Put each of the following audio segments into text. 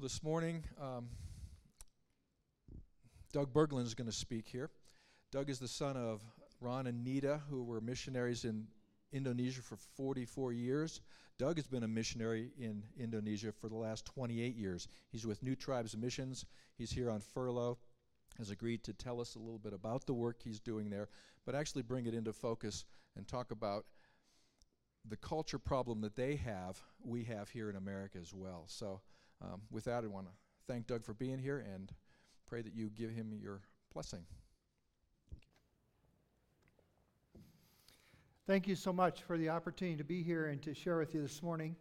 This morning, um, Doug Berglund is going to speak here. Doug is the son of Ron and Nita, who were missionaries in Indonesia for 44 years. Doug has been a missionary in Indonesia for the last 28 years. He's with New Tribes Missions. He's here on furlough, has agreed to tell us a little bit about the work he's doing there, but actually bring it into focus and talk about the culture problem that they have, we have here in America as well. So, um, with that, I want to thank Doug for being here and pray that you give him your blessing. Thank you so much for the opportunity to be here and to share with you this morning.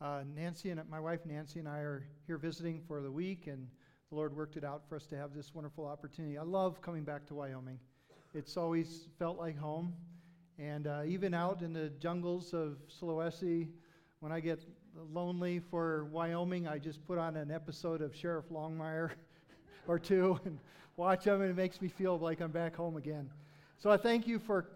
Uh, Nancy and my wife Nancy and I are here visiting for the week, and the Lord worked it out for us to have this wonderful opportunity. I love coming back to Wyoming. It's always felt like home, and uh, even out in the jungles of Sulawesi, when I get lonely for Wyoming, I just put on an episode of Sheriff Longmire or two and watch them, and it makes me feel like I'm back home again. So I thank you for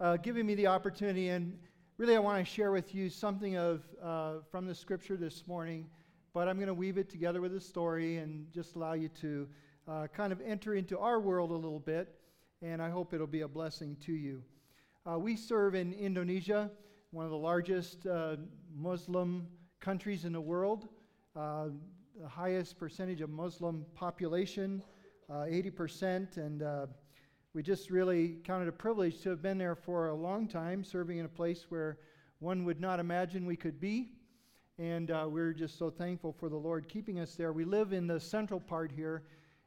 uh, giving me the opportunity. And really, I want to share with you something of uh, from the scripture this morning, but I'm going to weave it together with a story and just allow you to uh, kind of enter into our world a little bit. And I hope it'll be a blessing to you. Uh, we serve in Indonesia, one of the largest uh, Muslim countries in the world, uh, the highest percentage of Muslim population, 80%, and we just really counted a privilege to have been there for a long time, serving in a place where one would not imagine we could be. And uh, we're just so thankful for the Lord keeping us there. We live in the central part here,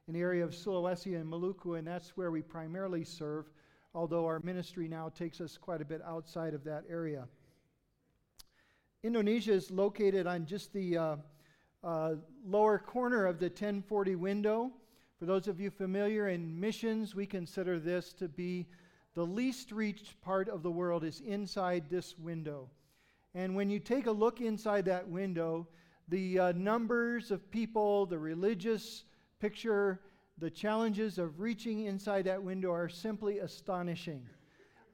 in the area of Sulawesi and Maluku, and that's where we primarily serve, although our ministry now takes us quite a bit outside of that area. Indonesia is located on just the uh, uh, lower corner of the 1040 window. For those of you familiar in missions, we consider this to be the least reached part of the world is inside this window. And when you take a look inside that window, the uh, numbers of people, the religious picture, the challenges of reaching inside that window are simply astonishing.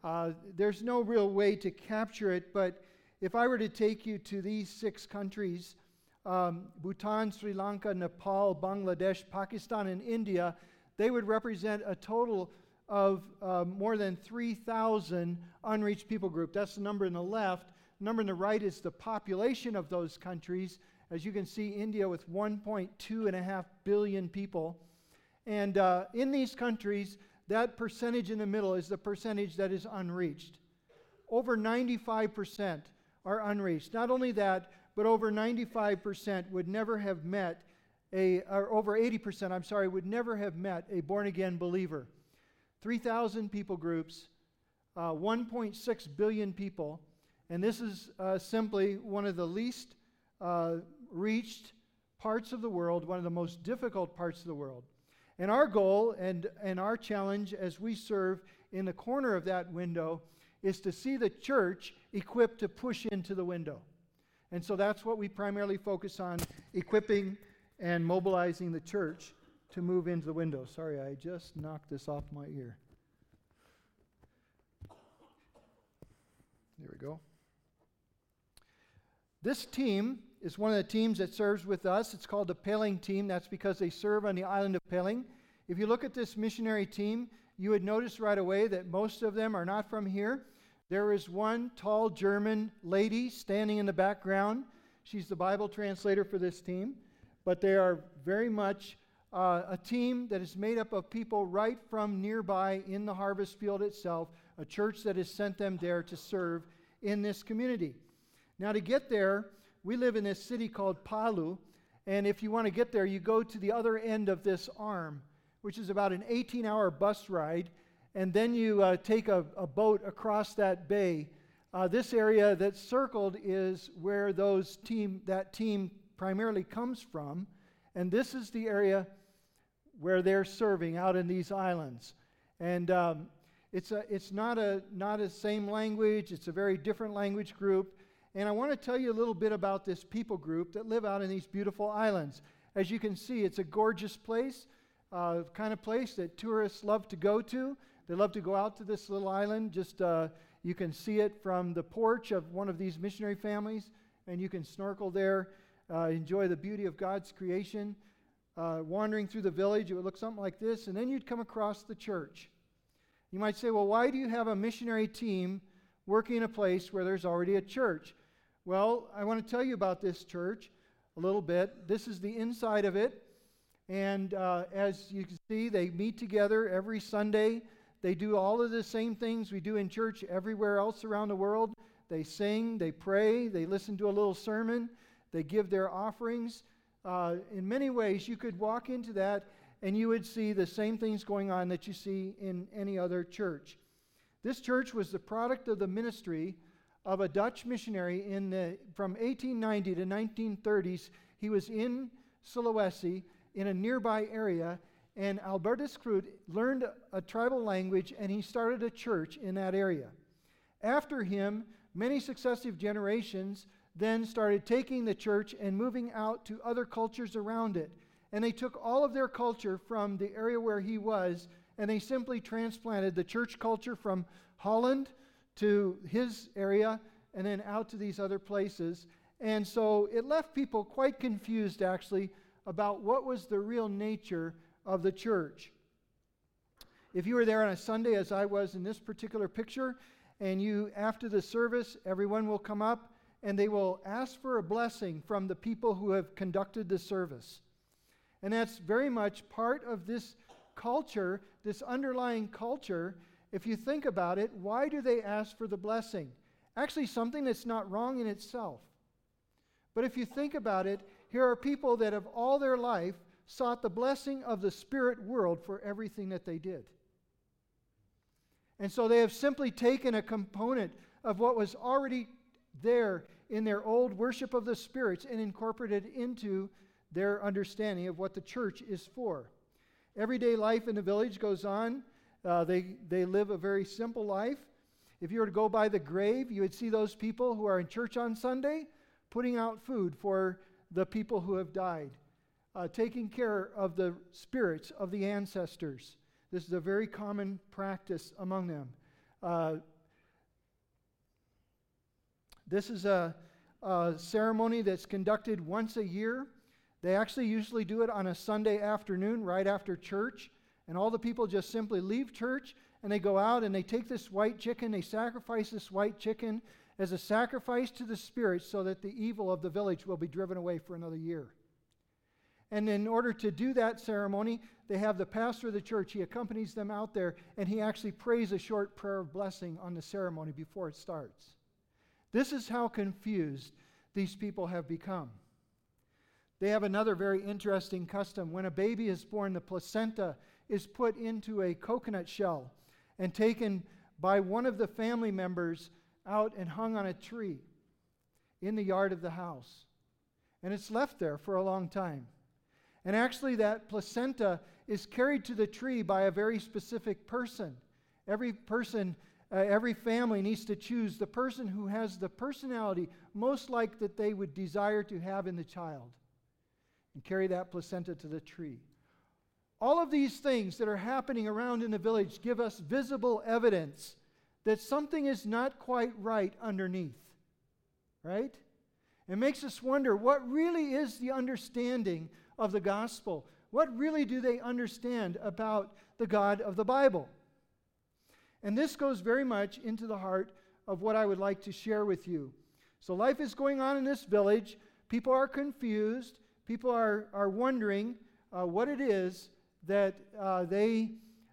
Uh, there's no real way to capture it, but if I were to take you to these six countries, um, Bhutan, Sri Lanka, Nepal, Bangladesh, Pakistan, and India, they would represent a total of uh, more than 3,000 unreached people group. That's the number on the left. The number on the right is the population of those countries. As you can see, India with 1.2 billion people. And uh, in these countries, that percentage in the middle is the percentage that is unreached. Over 95% are unreached. Not only that, but over 95% would never have met a, or over 80%, I'm sorry, would never have met a born again believer. 3,000 people groups, uh, 1.6 billion people, and this is uh, simply one of the least uh, reached parts of the world, one of the most difficult parts of the world. And our goal and, and our challenge as we serve in the corner of that window is to see the church equipped to push into the window. And so that's what we primarily focus on equipping and mobilizing the church to move into the window. Sorry, I just knocked this off my ear. There we go. This team is one of the teams that serves with us. It's called the Peleng team. That's because they serve on the island of Peleng. If you look at this missionary team, you would notice right away that most of them are not from here. There is one tall German lady standing in the background. She's the Bible translator for this team. But they are very much uh, a team that is made up of people right from nearby in the harvest field itself, a church that has sent them there to serve in this community. Now, to get there, we live in this city called Palu. And if you want to get there, you go to the other end of this arm, which is about an 18 hour bus ride and then you uh, take a, a, boat across that bay. Uh, this area that's circled is where those team, that team primarily comes from, and this is the area where they're serving out in these islands. And um, it's, a, it's not a not a same language. It's a very different language group. And I want to tell you a little bit about this people group that live out in these beautiful islands. As you can see, it's a gorgeous place, uh, kind of place that tourists love to go to. They love to go out to this little island. Just uh, you can see it from the porch of one of these missionary families, and you can snorkel there. uh, enjoy the beauty of God's creation. Uh, wandering through the village, it would look something like this, and then you'd come across the church. You might say, well, why do you have a missionary team working in a place where there's already a church? Well, I want to tell you about this church a little bit. This is the inside of it. And uh, as you can see, they meet together every Sunday. They do all of the same things we do in church everywhere else around the world. They sing, they pray, they listen to a little sermon, they give their offerings. Uh, in many ways, you could walk into that and you would see the same things going on that you see in any other church. This church was the product of the ministry of a Dutch missionary in the, from 1890 to 1930s. He was in Sulawesi in a nearby area, and Albertus Kruyt learned a tribal language and he started a church in that area. After him, many successive generations then started taking the church and moving out to other cultures around it. And they took all of their culture from the area where he was, and they simply transplanted the church culture from Holland to his area and then out to these other places. And so it left people quite confused, actually, about what was the real nature of the church. If you were there on a Sunday, as I was in this particular picture, and you, after the service, everyone will come up and they will ask for a blessing from the people who have conducted the service. And that's very much part of this culture, this underlying culture. If you think about it, why do they ask for the blessing? Actually, something that's not wrong in itself. But if you think about it, here are people that have all their life sought the blessing of the spirit world for everything that they did. And so they have simply taken a component of what was already there in their old worship of the spirits and incorporated into their understanding of what the church is for. Everyday life in the village goes on. Uh, they, they live a very simple life. If you were to go by the grave, you would see those people who are in church on Sunday putting out food for the people who have died, uh, taking care of the spirits of the ancestors. This is a very common practice among them. Uh, this is a, a ceremony that's conducted once a year. They actually usually do it on a Sunday afternoon right after church. And all the people just simply leave church and they go out and they take this white chicken, they sacrifice this white chicken as a sacrifice to the spirits so that the evil of the village will be driven away for another year. And in order to do that ceremony, they have the pastor of the church. He accompanies them out there and he actually prays a short prayer of blessing on the ceremony before it starts. This is how confused these people have become. They have another very interesting custom. When a baby is born, the placenta is put into a coconut shell and taken by one of the family members out and hung on a tree in the yard of the house. And it's left there for a long time. And actually, that placenta is carried to the tree by a very specific person. Every person uh, every family needs to choose the person who has the personality most like that they would desire to have in the child and carry that placenta to the tree. All of these things that are happening around in the village give us visible evidence that something is not quite right underneath. Right? It makes us wonder what really is the understanding of the gospel? What really do they understand about the God of the Bible? And this goes very much into the heart of what I would like to share with you. So, life is going on in this village. People are confused. People are, are wondering uh, what it is that uh, they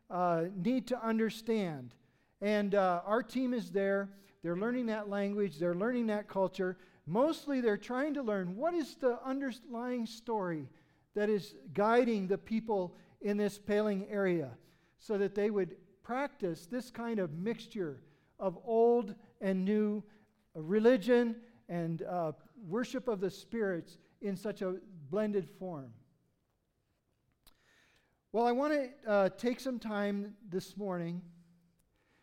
uh, need to understand. And uh, our team is there. They're learning that language, they're learning that culture. Mostly, they're trying to learn what is the underlying story that is guiding the people in this Peleng area so that they would practice this kind of mixture of old and new religion and uh, worship of the spirits in such a blended form. Well, I want to uh, take some time this morning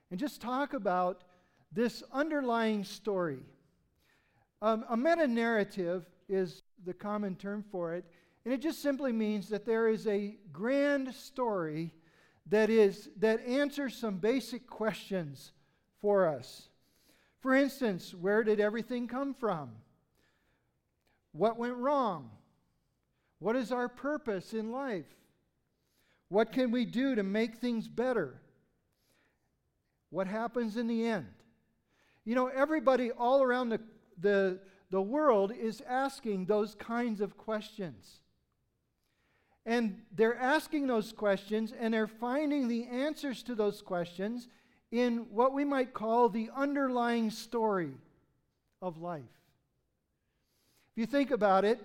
and just talk about this underlying story. Um, a meta narrative is the common term for it, and it just simply means that there is a grand story that is that answers some basic questions for us. For instance, where did everything come from? What went wrong? What is our purpose in life? What can we do to make things better? What happens in the end? You know, everybody all around the, the, the world is asking those kinds of questions. And they're asking those questions and they're finding the answers to those questions in what we might call the underlying story of life. If you think about it,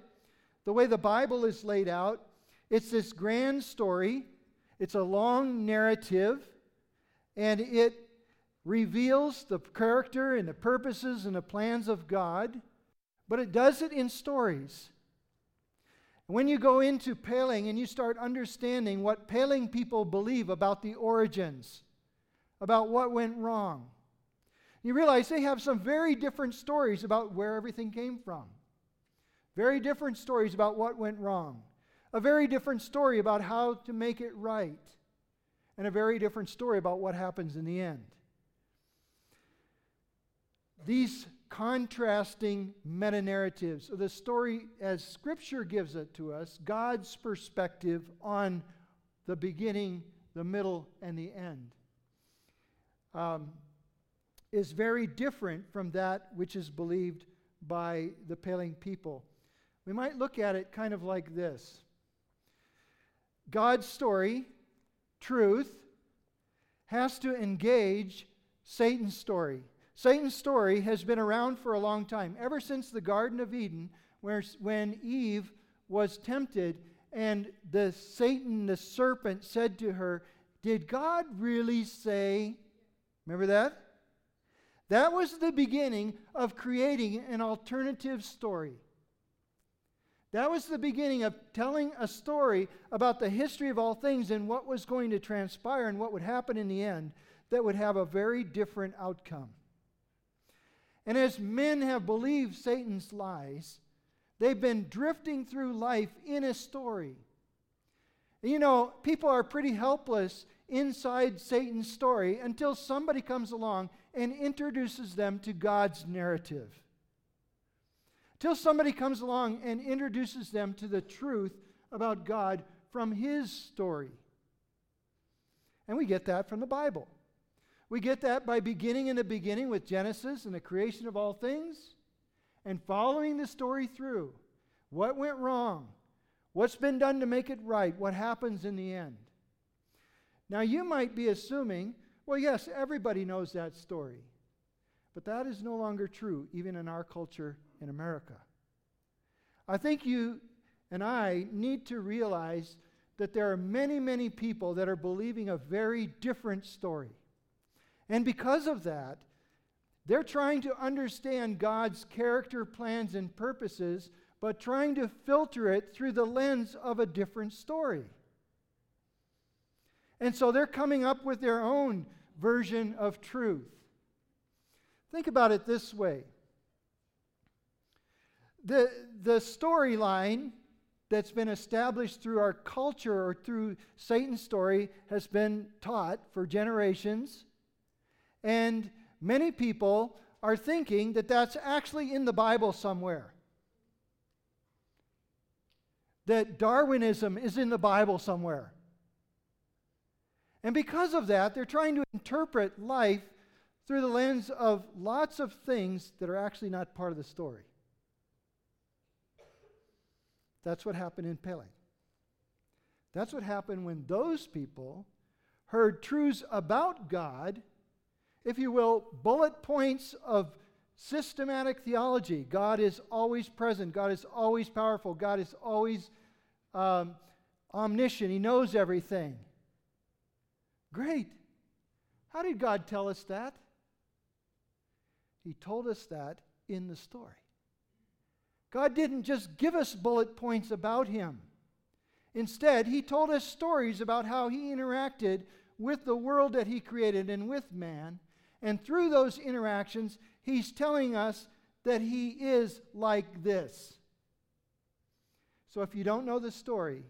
the way the Bible is laid out, it's this grand story, it's a long narrative, and it reveals the character and the purposes and the plans of God, but it does it in stories. When you go into Peleng and you start understanding what Peleng people believe about the origins, about what went wrong, you realize they have some very different stories about where everything came from. Very different stories about what went wrong. A very different story about how to make it right. And a very different story about what happens in the end. These contrasting meta narratives of the story as Scripture gives it to us, God's perspective on the beginning, the middle, and the end, um, is very different from that which is believed by the Peleng people. We might look at it kind of like this God's story, truth, has to engage Satan's story. Satan's story has been around for a long time, ever since the Garden of Eden, where, when Eve was tempted and the Satan, the serpent, said to her, Did God really say? Remember that? That was the beginning of creating an alternative story. That was the beginning of telling a story about the history of all things and what was going to transpire and what would happen in the end that would have a very different outcome. And as men have believed Satan's lies, they've been drifting through life in a story. You know, people are pretty helpless inside Satan's story until somebody comes along and introduces them to God's narrative. Till somebody comes along and introduces them to the truth about God from his story. And we get that from the Bible. We get that by beginning in the beginning with Genesis and the creation of all things and following the story through. What went wrong? What's been done to make it right? What happens in the end? Now, you might be assuming, well, yes, everybody knows that story. But that is no longer true, even in our culture in America. I think you and I need to realize that there are many, many people that are believing a very different story. And because of that, they're trying to understand God's character, plans, and purposes, but trying to filter it through the lens of a different story. And so they're coming up with their own version of truth. Think about it this way the, the storyline that's been established through our culture or through Satan's story has been taught for generations. And many people are thinking that that's actually in the Bible somewhere. That Darwinism is in the Bible somewhere. And because of that, they're trying to interpret life through the lens of lots of things that are actually not part of the story. That's what happened in Peleng. That's what happened when those people heard truths about God if you will, bullet points of systematic theology. God is always present, God is always powerful, God is always um, omniscient, He knows everything. Great. How did God tell us that? He told us that in the story. God didn't just give us bullet points about Him. Instead, He told us stories about how He interacted with the world that He created and with man and through those interactions, he's telling us that he is like this. So if you don't know the story,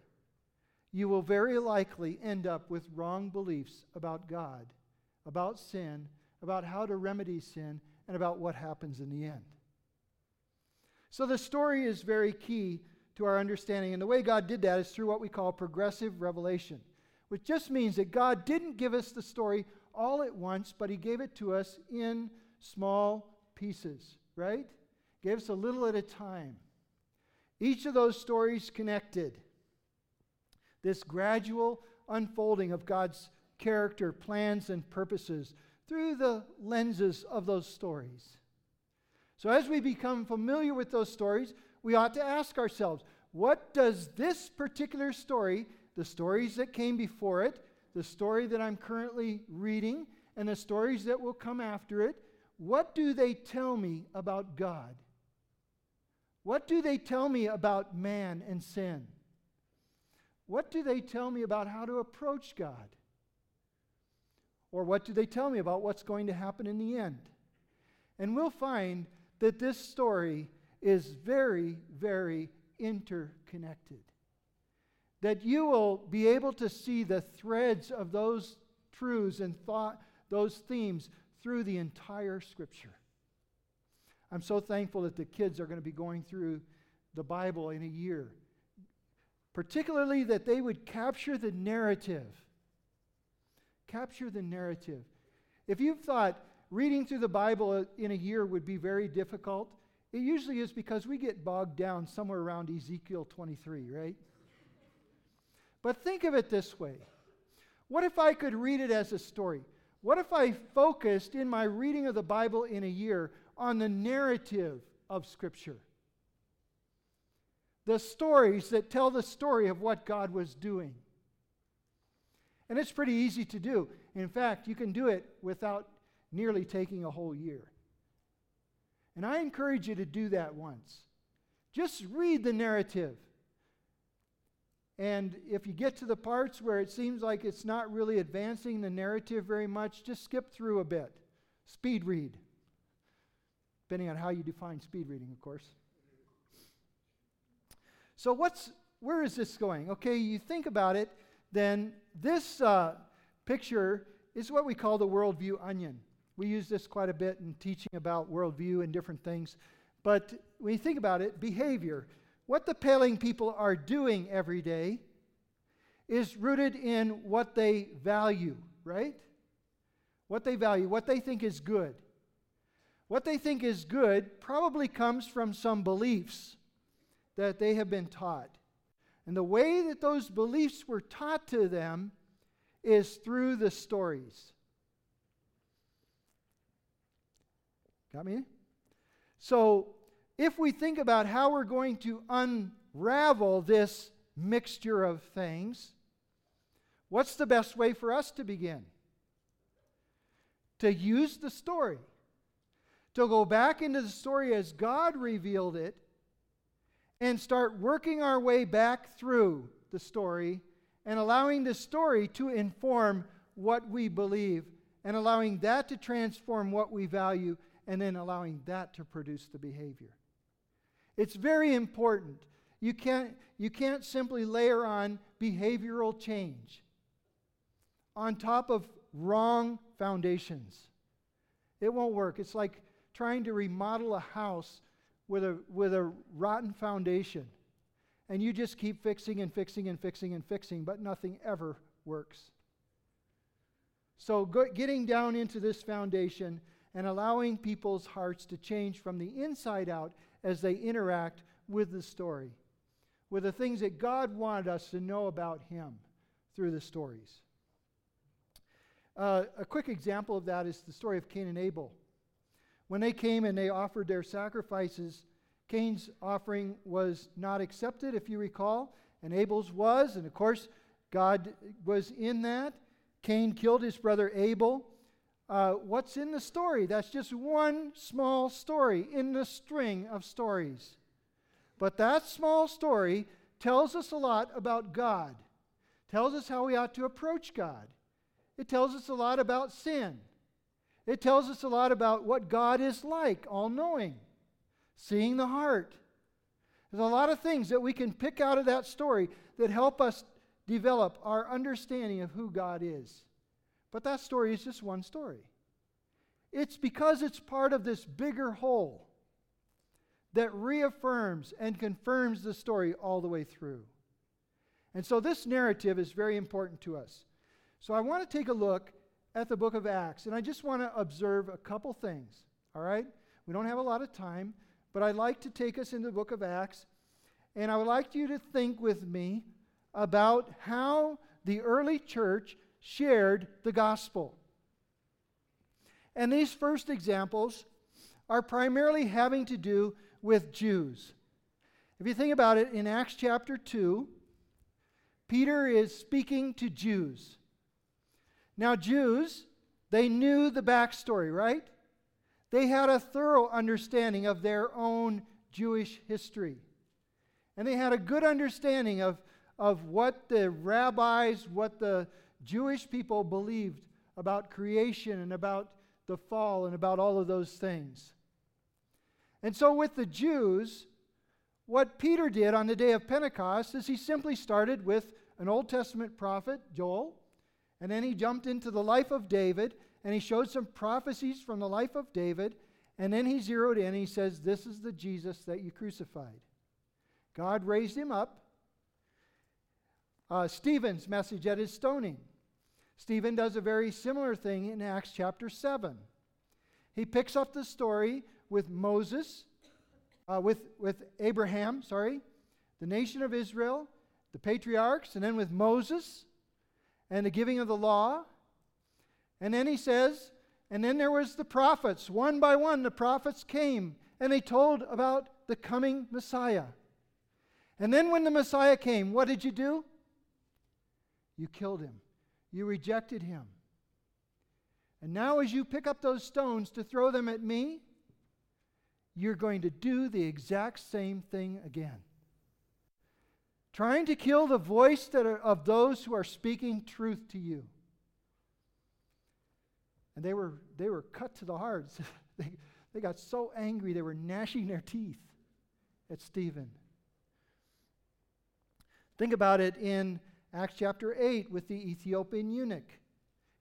you will very likely end up with wrong beliefs about God, about sin, about how to remedy sin, and about what happens in the end. So the story is very key to our understanding. And the way God did that is through what we call progressive revelation, which just means that God didn't give us the story all at once, but He gave it to us in small pieces, right? Gave us a little at a time. Each of those stories connected. This gradual unfolding of God's character, plans, and purposes through the lenses of those stories. So, as we become familiar with those stories, we ought to ask ourselves what does this particular story, the stories that came before it, the story that I'm currently reading, and the stories that will come after it, what do they tell me about God? What do they tell me about man and sin? What do they tell me about how to approach God? Or what do they tell me about what's going to happen in the end? And we'll find that this story is very, very interconnected. That you will be able to see the threads of those truths and thought, those themes through the entire scripture. I'm so thankful that the kids are going to be going through the Bible in a year, particularly that they would capture the narrative. Capture the narrative. If you've thought reading through the Bible uh, in a year would be very difficult, it usually is because we get bogged down somewhere around Ezekiel 23, right? But think of it this way What if I could read it as a story? What if I focused in my reading of the Bible in a year on the narrative of Scripture? The stories that tell the story of what God was doing. And it's pretty easy to do. In fact, you can do it without nearly taking a whole year. And I encourage you to do that once. Just read the narrative. And if you get to the parts where it seems like it's not really advancing the narrative very much, just skip through a bit. Speed read. Depending on how you define speed reading, of course. So, what's, where is this going? Okay, you think about it, then this uh, picture is what we call the worldview onion. We use this quite a bit in teaching about worldview and different things. But when you think about it, behavior, what the Peleng people are doing every day is rooted in what they value, right? What they value, what they think is good. What they think is good probably comes from some beliefs that they have been taught. And the way that those beliefs were taught to them is through the stories. Got me? So, if we think about how we're going to unravel this mixture of things, what's the best way for us to begin? To use the story. To go back into the story as God revealed it and start working our way back through the story and allowing the story to inform what we believe and allowing that to transform what we value and then allowing that to produce the behavior. It's very important. You can't, you can't simply layer on behavioral change on top of wrong foundations. It won't work. It's like trying to remodel a house with a, with a rotten foundation. And you just keep fixing and fixing and fixing and fixing, but nothing ever works. So, go, getting down into this foundation and allowing people's hearts to change from the inside out as they interact with the story, with the things that God wanted us to know about Him through the stories. Uh, a quick example of that is the story of Cain and Abel. When they came and they offered their sacrifices, Cain's offering was not accepted, if you recall, and Abel's was. And of course, God was in that. Cain killed his brother Abel uh, what's in the story. That's just one small story in the string of stories. But that small story tells us a lot about God, tells us how we ought to approach God. It tells us a lot about sin. It tells us a lot about what God is like, all knowing, seeing the heart. There's a lot of things that we can pick out of that story that help us develop our understanding of who God is. But that story is just one story. It's because it's part of this bigger whole that reaffirms and confirms the story all the way through. And so this narrative is very important to us. So I want to take a look at the book of Acts, and I just want to observe a couple things, all right? We don't have a lot of time, but I'd like to take us into the book of Acts, and I would like you to think with me about how the early church shared the gospel. And these first examples are primarily having to do with Jews. If you think about it, in Acts chapter 2, Peter is speaking to Jews. Now, Jews, they knew the backstory, right? They had a thorough understanding of their own Jewish history. And they had a good understanding of, of what the rabbis, what the Jewish people believed about creation and about the fall and about all of those things. And so, with the Jews, what Peter did on the day of Pentecost is he simply started with an Old Testament prophet, Joel, and then he jumped into the life of David and he showed some prophecies from the life of David. And then he zeroed in and he says, This is the Jesus that you crucified. God raised him up. Uh, Stephen's message at his stoning. Stephen does a very similar thing in Acts chapter 7. He picks up the story with Moses, uh, with, with Abraham, sorry, the nation of Israel, the patriarchs, and then with Moses and the giving of the law. And then he says, and then there was the prophets. One by one, the prophets came and they told about the coming Messiah. And then when the Messiah came, what did you do? You killed him. You rejected him. And now, as you pick up those stones to throw them at me, you're going to do the exact same thing again trying to kill the voice are, of those who are speaking truth to you. And they were, they were cut to the heart. they, they got so angry, they were gnashing their teeth at Stephen. Think about it in Acts chapter 8 with the Ethiopian eunuch.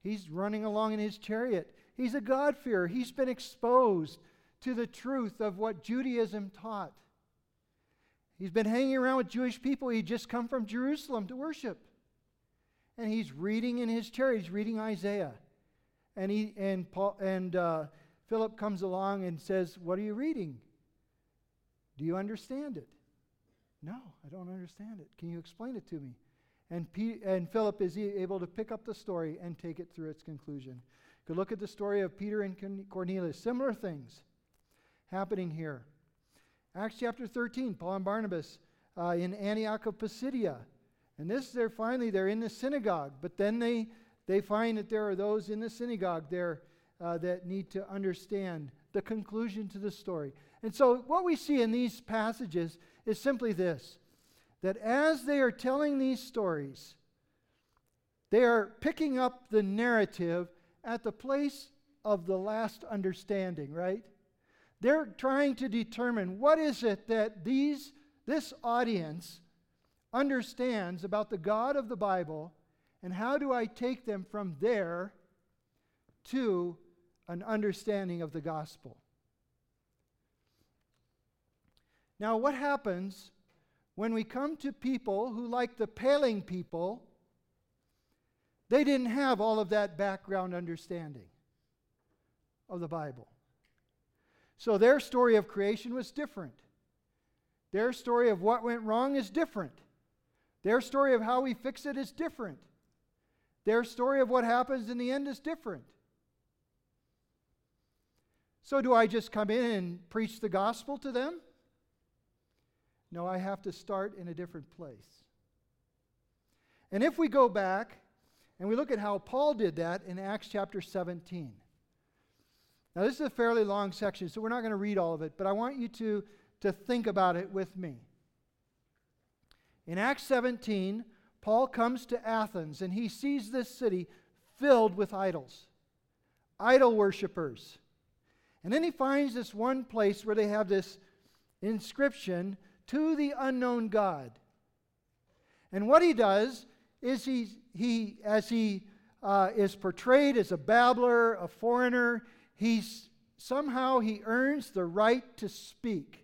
He's running along in his chariot. He's a God-fearer. He's been exposed to the truth of what Judaism taught. He's been hanging around with Jewish people. He'd just come from Jerusalem to worship. And he's reading in his chariot, he's reading Isaiah. And, he, and, Paul, and uh, Philip comes along and says, What are you reading? Do you understand it? No, I don't understand it. Can you explain it to me? And, P- and Philip is able to pick up the story and take it through its conclusion. You could look at the story of Peter and Cornelius. Similar things happening here. Acts chapter 13, Paul and Barnabas uh, in Antioch of Pisidia. And this, they're finally, they're in the synagogue, but then they, they find that there are those in the synagogue there uh, that need to understand the conclusion to the story. And so, what we see in these passages is simply this that as they are telling these stories, they are picking up the narrative at the place of the last understanding, right? They're trying to determine what is it that these, this audience understands about the God of the Bible, and how do I take them from there to an understanding of the gospel? Now, what happens when we come to people who, like the Peleng people, they didn't have all of that background understanding of the Bible? So their story of creation was different. Their story of what went wrong is different. Their story of how we fix it is different. Their story of what happens in the end is different. So, do I just come in and preach the gospel to them? No, I have to start in a different place. And if we go back and we look at how Paul did that in Acts chapter 17, now, this is a fairly long section, so we're not going to read all of it, but I want you to, to think about it with me. In Acts 17, Paul comes to Athens and he sees this city filled with idols, idol worshippers. And then he finds this one place where they have this inscription to the unknown God. And what he does is he, he as he uh, is portrayed as a babbler, a foreigner, he's somehow he earns the right to speak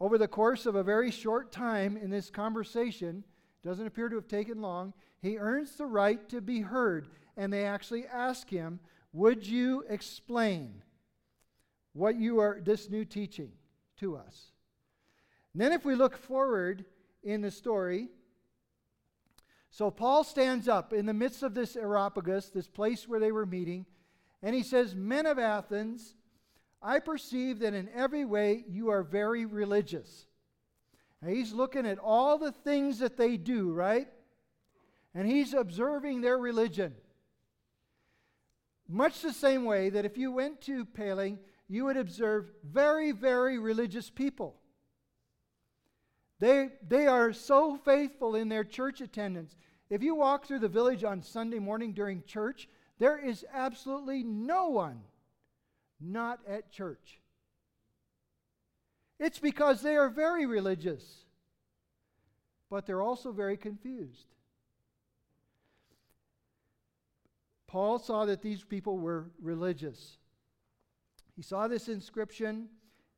over the course of a very short time in this conversation, doesn't appear to have taken long, he earns the right to be heard. And they actually ask him, Would you explain what you are, this new teaching to us? And then, if we look forward in the story, so Paul stands up in the midst of this Areopagus, this place where they were meeting, and he says, Men of Athens, I perceive that in every way you are very religious. Now he's looking at all the things that they do, right? And he's observing their religion. Much the same way that if you went to Peleng, you would observe very, very religious people. They, they are so faithful in their church attendance. If you walk through the village on Sunday morning during church, there is absolutely no one not at church. It's because they are very religious, but they're also very confused. Paul saw that these people were religious. He saw this inscription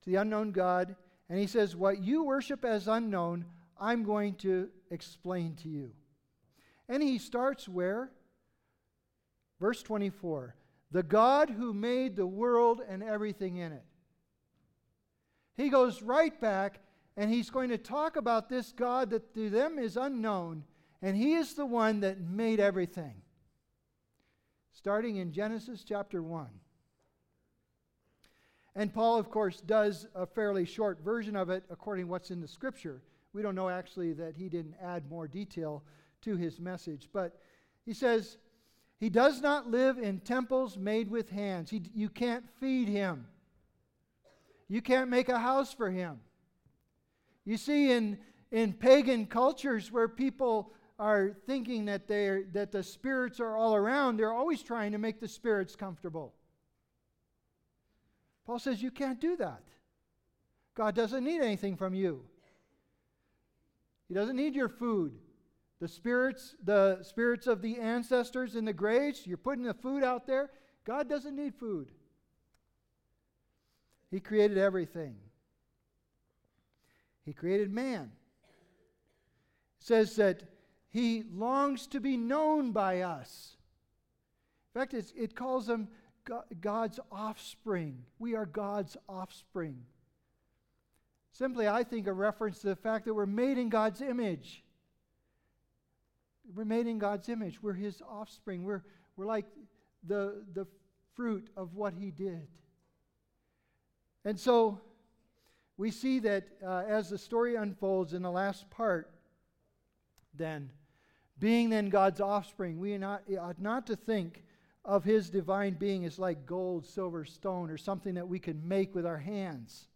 to the unknown God, and he says, What you worship as unknown, I'm going to explain to you. And he starts where? Verse 24 The God who made the world and everything in it. He goes right back and he's going to talk about this God that to them is unknown, and he is the one that made everything. Starting in Genesis chapter 1. And Paul, of course, does a fairly short version of it according to what's in the scripture. We don't know actually that he didn't add more detail to his message. But he says, He does not live in temples made with hands. He, you can't feed him, you can't make a house for him. You see, in, in pagan cultures where people are thinking that, they're, that the spirits are all around, they're always trying to make the spirits comfortable. Paul says you can't do that. God doesn't need anything from you. He doesn't need your food. The spirits, the spirits of the ancestors in the graves, you're putting the food out there. God doesn't need food. He created everything. He created man. It says that he longs to be known by us. In fact, it calls them God's offspring. We are God's offspring. Simply, I think, a reference to the fact that we're made in God's image. We're made in God's image. We're His offspring. We're, we're like the, the fruit of what He did. And so we see that uh, as the story unfolds in the last part, then, being then God's offspring, we not, ought not to think of his divine being is like gold, silver, stone, or something that we can make with our hands.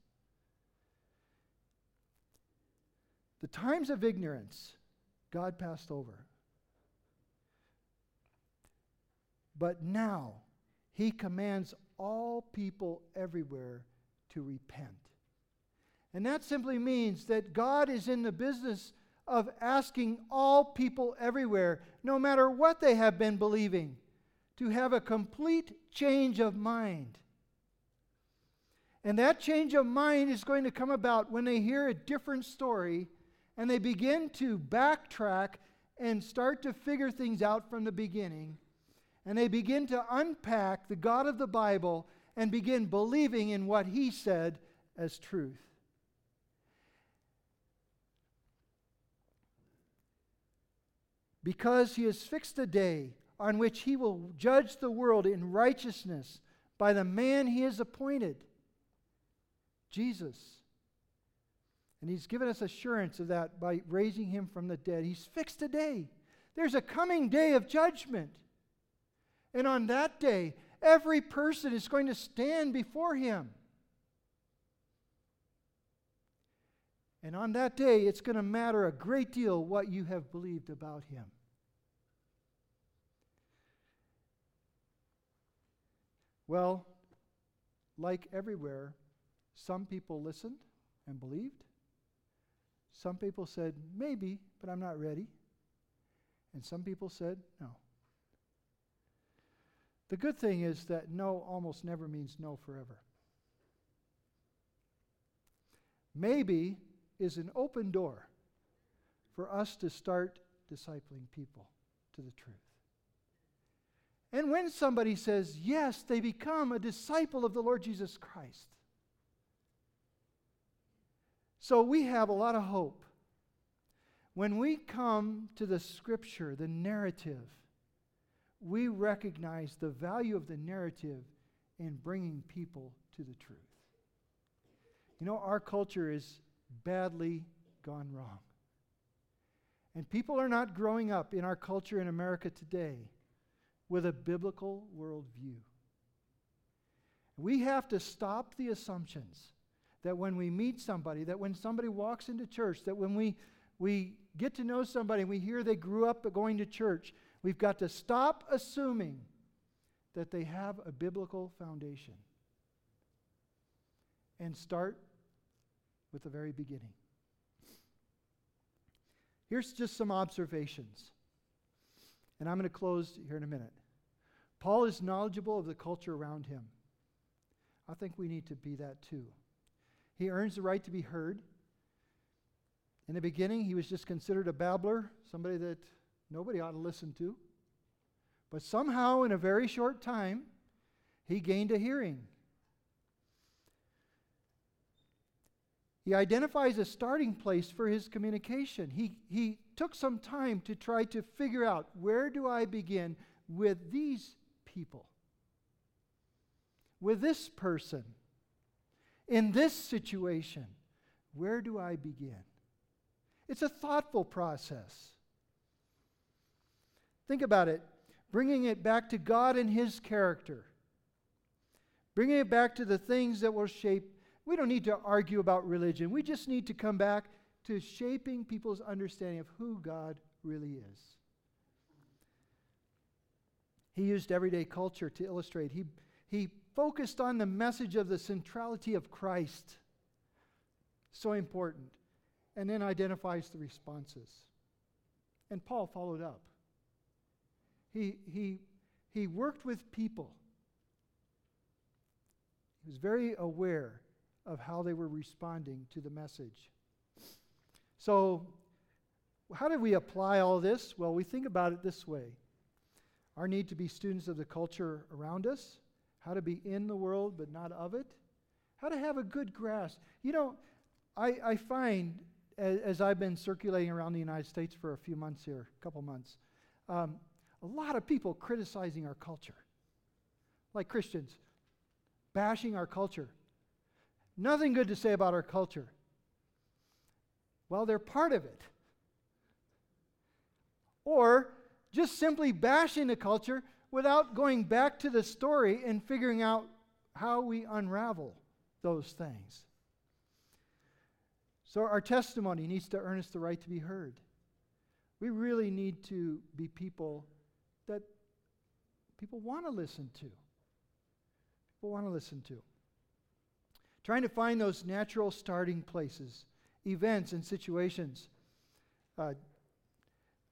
The times of ignorance, God passed over. But now, he commands all people everywhere to repent. And that simply means that God is in the business of asking all people everywhere, no matter what they have been believing, to have a complete change of mind. And that change of mind is going to come about when they hear a different story and they begin to backtrack and start to figure things out from the beginning. And they begin to unpack the God of the Bible and begin believing in what He said as truth. Because He has fixed a day on which he will judge the world in righteousness by the man he has appointed, Jesus. And he's given us assurance of that by raising him from the dead. He's fixed a day. There's a coming day of judgment. And on that day, every person is going to stand before him. And on that day, it's going to matter a great deal what you have believed about him. Well, like everywhere, some people listened and believed. Some people said, maybe, but I'm not ready. And some people said, no. The good thing is that no almost never means no forever. maybe is an open door for us to start discipling people to the truth. And when somebody says yes, they become a disciple of the Lord Jesus Christ. So we have a lot of hope. When we come to the scripture, the narrative, we recognize the value of the narrative in bringing people to the truth. You know, our culture is badly gone wrong. And people are not growing up in our culture in America today with a biblical worldview. We have to stop the assumptions that when we meet somebody, that when somebody walks into church, that when we, we get to know somebody and we hear they grew up going to church, we've got to stop assuming that they have a biblical foundation and start with the very beginning. Here's just some observations. And I'm going to close here in a minute. Paul is knowledgeable of the culture around him. I think we need to be that too. He earns the right to be heard. In the beginning, he was just considered a babbler, somebody that nobody ought to listen to. But somehow, in a very short time, he gained a hearing. He identifies a starting place for his communication. He, he took some time to try to figure out where do I begin with these people, with this person, in this situation. Where do I begin? It's a thoughtful process. Think about it bringing it back to God and His character, bringing it back to the things that will shape we don't need to argue about religion. We just need to come back to shaping people's understanding of who God really is. He used everyday culture to illustrate. He, he focused on the message of the centrality of Christ. So important. And then identifies the responses. And Paul followed up. He, he, he worked with people. He was very aware of how they were responding to the message. So, how do we apply all this? Well, we think about it this way our need to be students of the culture around us, how to be in the world but not of it, how to have a good grasp. You know, I, I find as, as, I've been circulating around the United States for a few months here, a couple months, um, a lot of people criticizing our culture, like Christians, bashing our culture. Nothing good to say about our culture. Well, they're part of it. Or just simply bashing the culture without going back to the story and figuring out how we unravel those things. So, our testimony needs to earn us the right to be heard. We really need to be people that people want to listen to. People want to listen to. Trying to find those natural starting places, events, and situations. Uh,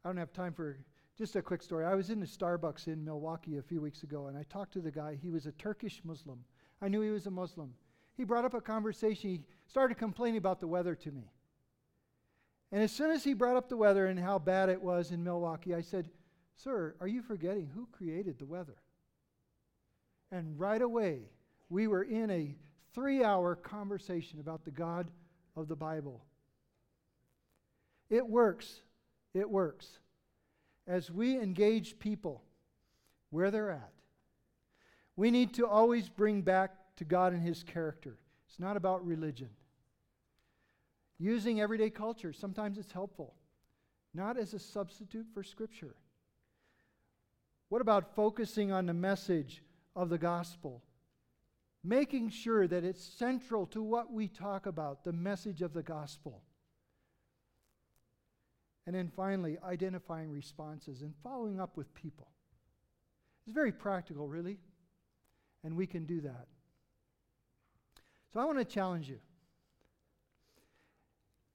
I don't have time for just a quick story. I was in a Starbucks in Milwaukee a few weeks ago, and I talked to the guy. He was a Turkish Muslim. I knew he was a Muslim. He brought up a conversation. He started complaining about the weather to me. And as soon as he brought up the weather and how bad it was in Milwaukee, I said, Sir, are you forgetting who created the weather? And right away, we were in a three hour conversation about the God of the Bible. It works. It works. As we engage people where they're at, we need to always bring back to God and His character. It's not about religion. Using everyday culture, sometimes it's helpful, not as a substitute for Scripture. What about focusing on the message of the gospel? making sure that it's central to what we talk about, the message of the gospel. And then finally, identifying responses and following up with people. It's very practical, really, and we can do that. So I want to challenge you.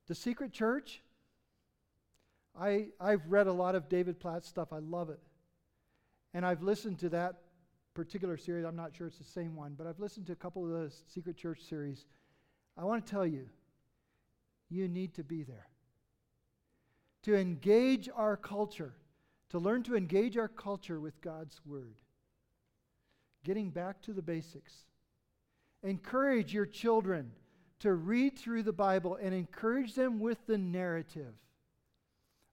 The Secret Church, I, I've read a lot of David Platt's stuff. I love it. And I've listened to that particular series. I'm not sure it's the same one, but I've listened to a couple of the Secret Church series. I want to tell you, you need to be there. To engage our culture, to learn to engage our culture with God's Word. Getting back to the basics. Encourage your children to read through the Bible and encourage them with the narrative.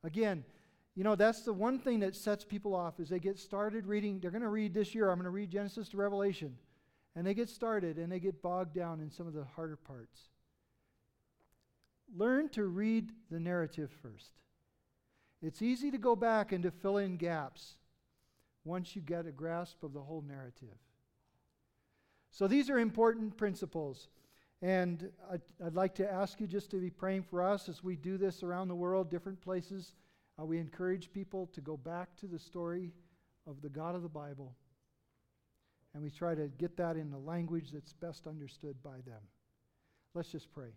Again, you know, that's the one thing that sets people off is they get started reading. They're going to read this year, I'm going to read Genesis to Revelation. And they get started and they get bogged down in some of the harder parts. Learn to read the narrative first. It's easy to go back and to fill in gaps once you get a grasp of the whole narrative. So these are important principles. And I'd, I'd, like to ask you just to be praying for us as we do this around the world, different places. Uh, we encourage people to go back to the story of the God of the Bible. And we try to get that in the language that's best understood by them. Let's just pray.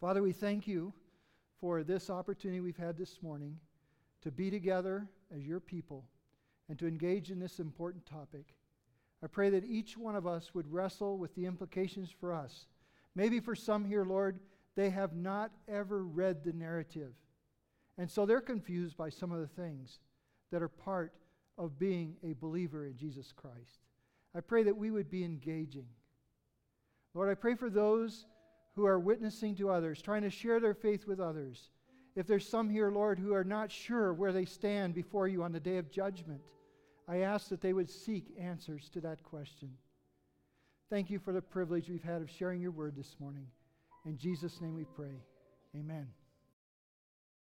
Father, we thank you for this opportunity we've had this morning to be together as your people and to engage in this important topic. I pray that each one of us would wrestle with the implications for us. Maybe for some here, Lord, they have not ever read the narrative. And so they're confused by some of the things that are part of being a believer in Jesus Christ. I pray that we would be engaging. Lord, I pray for those who are witnessing to others, trying to share their faith with others. If there's some here, Lord, who are not sure where they stand before you on the day of judgment, I ask that they would seek answers to that question. Thank you for the privilege we've had of sharing your word this morning. In Jesus' name we pray. Amen.